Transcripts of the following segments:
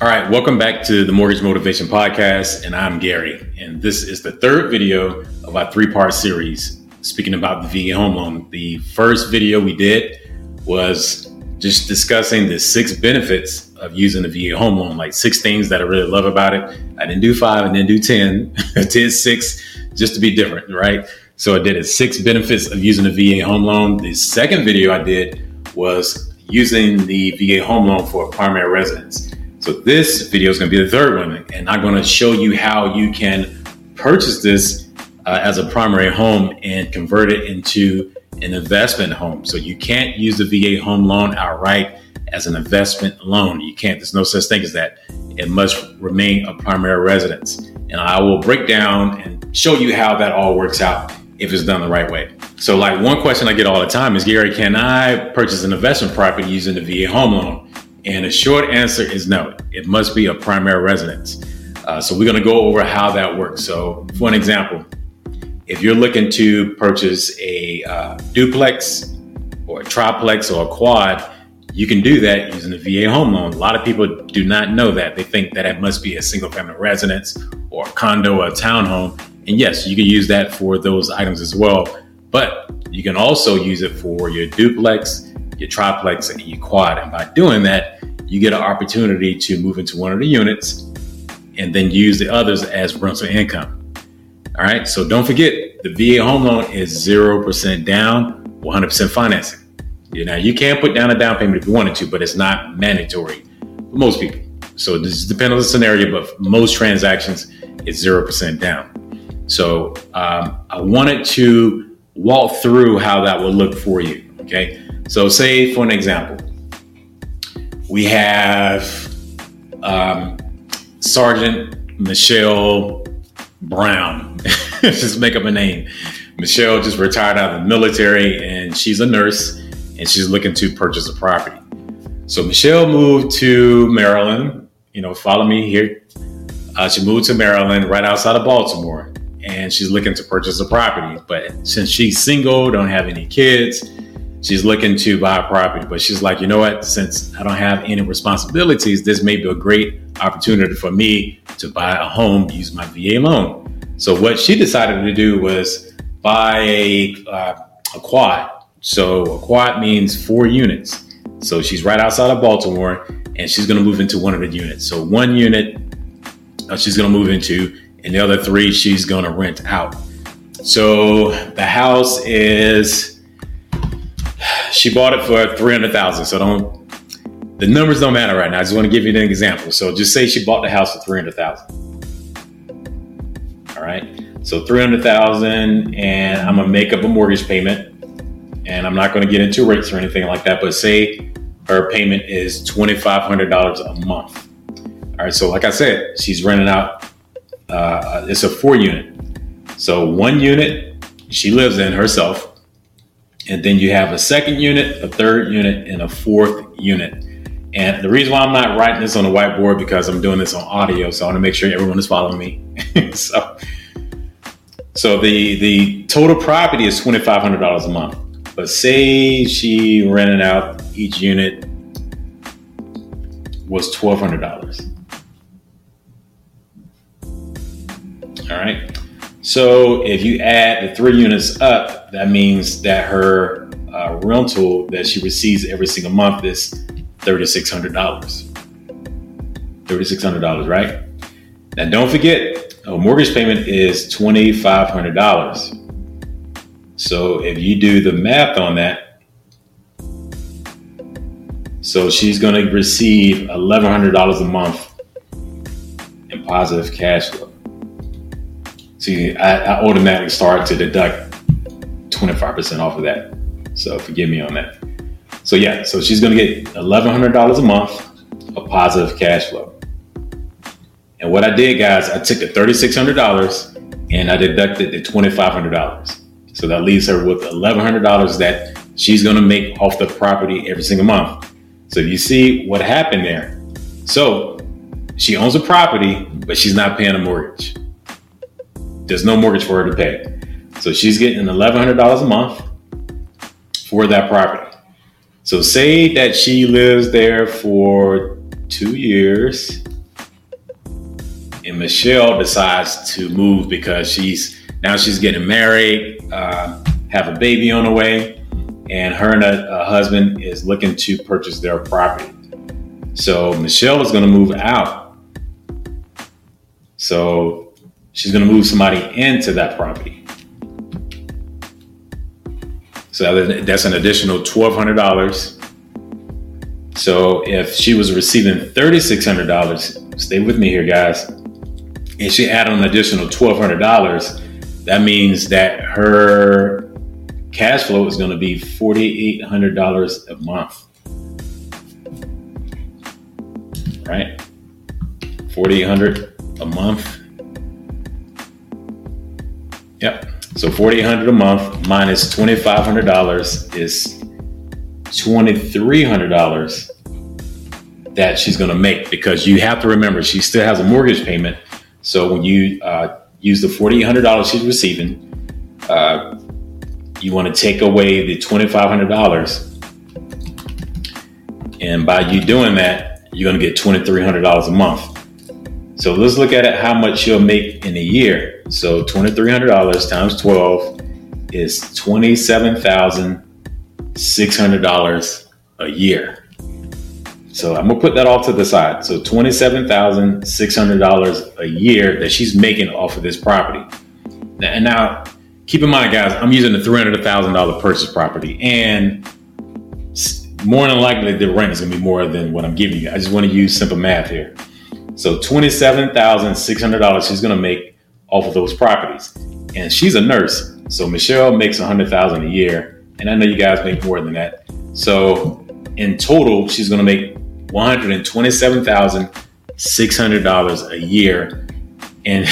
All right, welcome back to the Mortgage Motivation Podcast, and I'm Gary. And this is the third video of our three part series speaking about the VA home loan. The first video we did was just discussing the six benefits of using the VA home loan, like six things that I really love about it. I didn't do five, and didn't do 10, I did six just to be different, right? So I did it six benefits of using the VA home loan. The second video I did was using the VA home loan for a primary residence. So this video is going to be the third one, and I'm going to show you how you can purchase this uh, as a primary home and convert it into an investment home. So you can't use the VA home loan outright as an investment loan. You can't. There's no such thing as that. It must remain a primary residence. And I will break down and show you how that all works out if it's done the right way. So, like one question I get all the time is, Gary, can I purchase an investment property using the VA home loan? And the short answer is no. It must be a primary residence. Uh, so we're going to go over how that works. So, for an example, if you're looking to purchase a uh, duplex or a triplex or a quad, you can do that using the VA home loan. A lot of people do not know that. They think that it must be a single family residence or a condo or a townhome. And yes, you can use that for those items as well. But you can also use it for your duplex, your triplex, and your quad. And by doing that, you get an opportunity to move into one of the units and then use the others as rental income. All right, so don't forget the VA home loan is 0% down, 100% financing. You know, you can put down a down payment if you wanted to, but it's not mandatory for most people. So this depends on the scenario, but most transactions, it's 0% down. So um, I wanted to walk through how that would look for you. Okay. So, say for an example, we have um, Sergeant Michelle Brown. just make up a name. Michelle just retired out of the military and she's a nurse and she's looking to purchase a property. So Michelle moved to Maryland. You know, follow me here. Uh, she moved to Maryland, right outside of Baltimore, and she's looking to purchase a property. But since she's single, don't have any kids, she's looking to buy a property, but she's like, you know what? Since I don't have any responsibilities, this may be a great opportunity for me to buy a home, use my VA loan. So what she decided to do was buy a, uh, a quad. So a quad means four units. So she's right outside of Baltimore, and she's going to move into one of the units. So one unit uh, she's going to move into, and the other three she's going to rent out. So the house is she bought it for 300,000. So don't, the numbers don't matter right now. I just want to give you an example. So just say she bought the house for 300,000. All right. So 300,000 and I'm going to make up a mortgage payment and I'm not going to get into rates or anything like that, but say her payment is $2,500 a month. All right. So like I said, she's renting out, uh, it's a four unit. So one unit she lives in herself and then you have a second unit, a third unit, and a fourth unit. And the reason why I'm not writing this on the whiteboard because I'm doing this on audio, so I want to make sure everyone is following me. so, so the the total property is twenty five hundred dollars a month. But say she rented out each unit was twelve hundred dollars. All right. So if you add the three units up, that means that her uh, rental that she receives every single month is $3,600. $3,600, right? Now, don't forget, a mortgage payment is $2,500. So if you do the math on that, so she's going to receive $1,100 a month in positive cash flow. See, I, I automatically start to deduct 25% off of that. So forgive me on that. So yeah, so she's gonna get $1,100 a month of positive cash flow. And what I did, guys, I took the $3,600 and I deducted the $2,500. So that leaves her with $1,100 that she's gonna make off the property every single month. So you see what happened there. So she owns a property, but she's not paying a mortgage. There's no mortgage for her to pay. So she's getting $1,100 a month for that property. So say that she lives there for two years, and Michelle decides to move because she's now she's getting married, uh, have a baby on the way, and her and a, husband is looking to purchase their property. So Michelle is going to move out. So she's going to move somebody into that property. So that's an additional twelve hundred dollars. So if she was receiving thirty six hundred dollars, stay with me here, guys, and she added an additional twelve hundred dollars, that means that her cash flow is going to be $4,800 a month. Right? 4800 a month. Yep. So 4800 a month minus $2,500 is $2,300 that she's going to make because you have to remember she still has a mortgage payment. So when you uh, use the $4,800 she's receiving, uh, you want to take away the $2,500. And by you doing that, you're going to get $2,300 a month. So let's look at it how much you'll make in a year. So $2,300 times 12 is $27,600 a year. So I'm gonna put that all to the side. So $27,600 a year that she's making off of this property. And now keep in mind, guys, I'm using a three hundred thousand dollar purchase property, and more than likely the rent is to be more than what I'm giving you. I just want to use simple math here. So twenty seven thousand six hundred dollars she's going to make off of those properties, and she's a nurse, so Michelle makes a hundred thousand a year, and I know you guys make more than that. So in total, she's going to make one hundred and twenty seven thousand six hundred dollars a year, and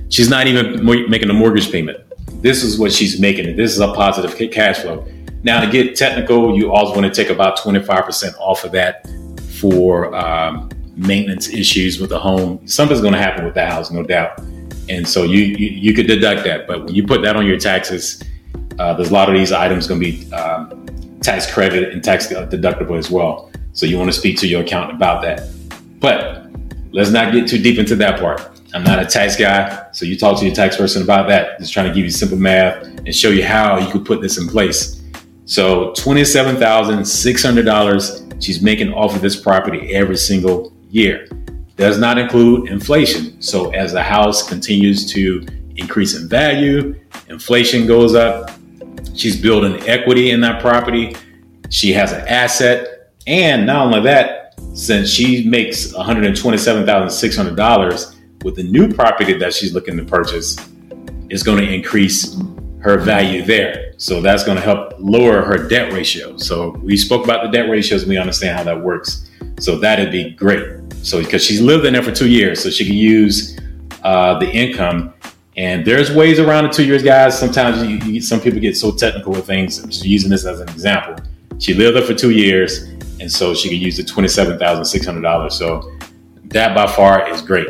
she's not even making a mortgage payment this is what she's making. This is a positive cash flow. Now, to get technical, you also want to take about 25% off of that for um, maintenance issues with the home. Something's going to happen with the house, no doubt. And so you, you, you could deduct that. But when you put that on your taxes, uh, there's a lot of these items going to be um, tax credit and tax deductible as well. So you want to speak to your accountant about that. But let's not get too deep into that part. I'm not a tax guy, so you talk to your tax person about that. Just trying to give you simple math and show you how you could put this in place. So twenty-seven thousand six hundred dollars she's making off of this property every single year. Does not include inflation. So as the house continues to increase in value, inflation goes up. She's building equity in that property. She has an asset, and not only that, since she makes one hundred and twenty-seven thousand six hundred dollars with the new property that she's looking to purchase it's going to increase her value there. So that's going to help lower her debt ratio. So we spoke about the debt ratios. We understand how that works. So that'd be great. So because she's lived in there for two years, so she can use uh, the income. And there's ways around the two years, guys. Sometimes you, you, some people get so technical with things. Using this as an example. She lived there for two years, and so she could use the twenty-seven thousand six hundred dollars. So that by far is great.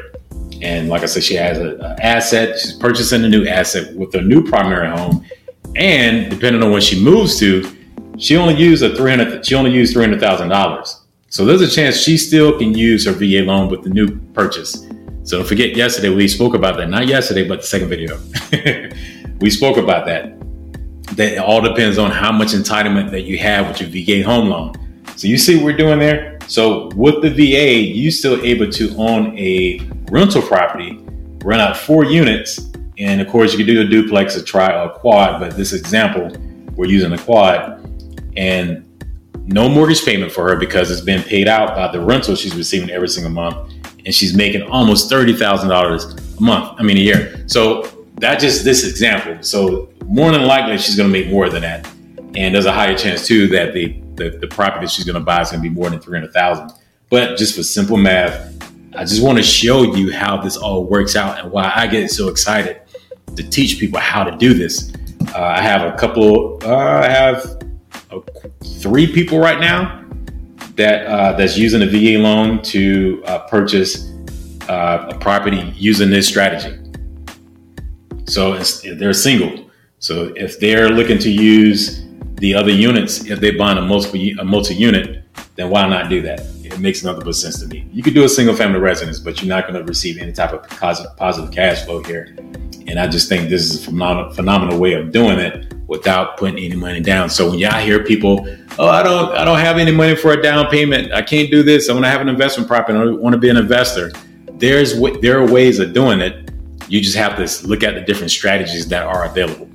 And like I said, she has an asset. She's purchasing a new asset with her new primary home. And depending on what she moves to, she only used a three hundred. She only used three hundred thousand dollars. So there's a chance she still can use her VA loan with the new purchase. So don't forget, yesterday we spoke about that. Not yesterday, but the second video. we spoke about that. That it all depends on how much entitlement that you have with your VA home loan. So you see what we're doing there? So with the VA, you still able to own a rental property, rent out four units, and of course you can do a duplex, a tri, or a quad. But this example, we're using a quad, and no mortgage payment for her because it's been paid out by the rental she's receiving every single month, and she's making almost thirty thousand dollars a month. I mean a year. So that just this example. So more than likely she's going to make more than that, and there's a higher chance too that the the, the property that she's going to buy is going to be more than 300000 But just for simple math, I just want to show you how this all works out and why I get so excited to teach people how to do this. Uh, I have a couple, uh, I have three people right now that uh, that's using a VA loan to uh, purchase uh, a property using this strategy. So they're single. So if they're looking to use the other units, if they buying a multiple a multi unit, then why not do that? It makes nothing but sense to me. You could do a single family residence, but you're not going to receive any type of positive, cash flow here. And I just think this is a phenomenal, phenomenal way of doing it without putting any money down. So when y'all hear people, oh, I don't, I don't have any money for a down payment. I can't do this. I want to have an investment property. I want to be an investor. There's there are ways of doing it. You just have to look at the different strategies that are available,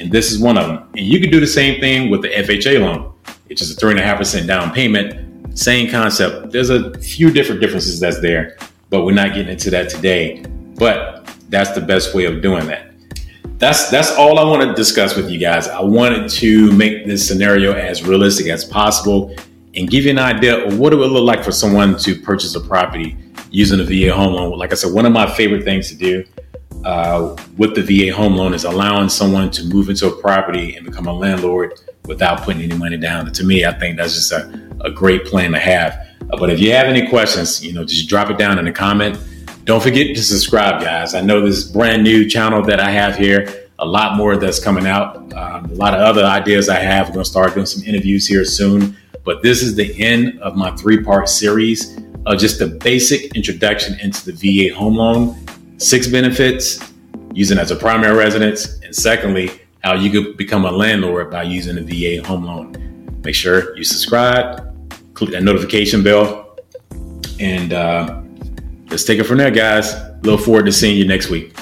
and this is one of them. And you can do the same thing with the FHA loan. It's just a three and a half percent down payment. Same concept. There's a few different differences that's there, but we're not getting into that today. But that's the best way of doing that that's that's all I want to discuss with you guys. I wanted to make this scenario as realistic as possible and give you an idea of what it would look like for someone to purchase a property using a VA home loan. Like I said, one of my favorite things to do uh, with the VA home loan is allowing someone to move into a property and become a landlord without putting any money down. To me, I think that's just a, a great plan to have. Uh, but if you have any questions, you know, just drop it down in the comment don't forget to subscribe, guys. I know this brand new channel that I have here, a lot more that's coming out, um, a lot of other ideas I have. We're going to start doing some interviews here soon. But this is the end of my three part series of just a basic introduction into the VA home loan, six benefits, using as a primary residence, and secondly, how you could become a landlord by using the VA home loan. Make sure you subscribe, click that notification bell, and uh, let's take it from there, guys. Look forward to seeing you next week.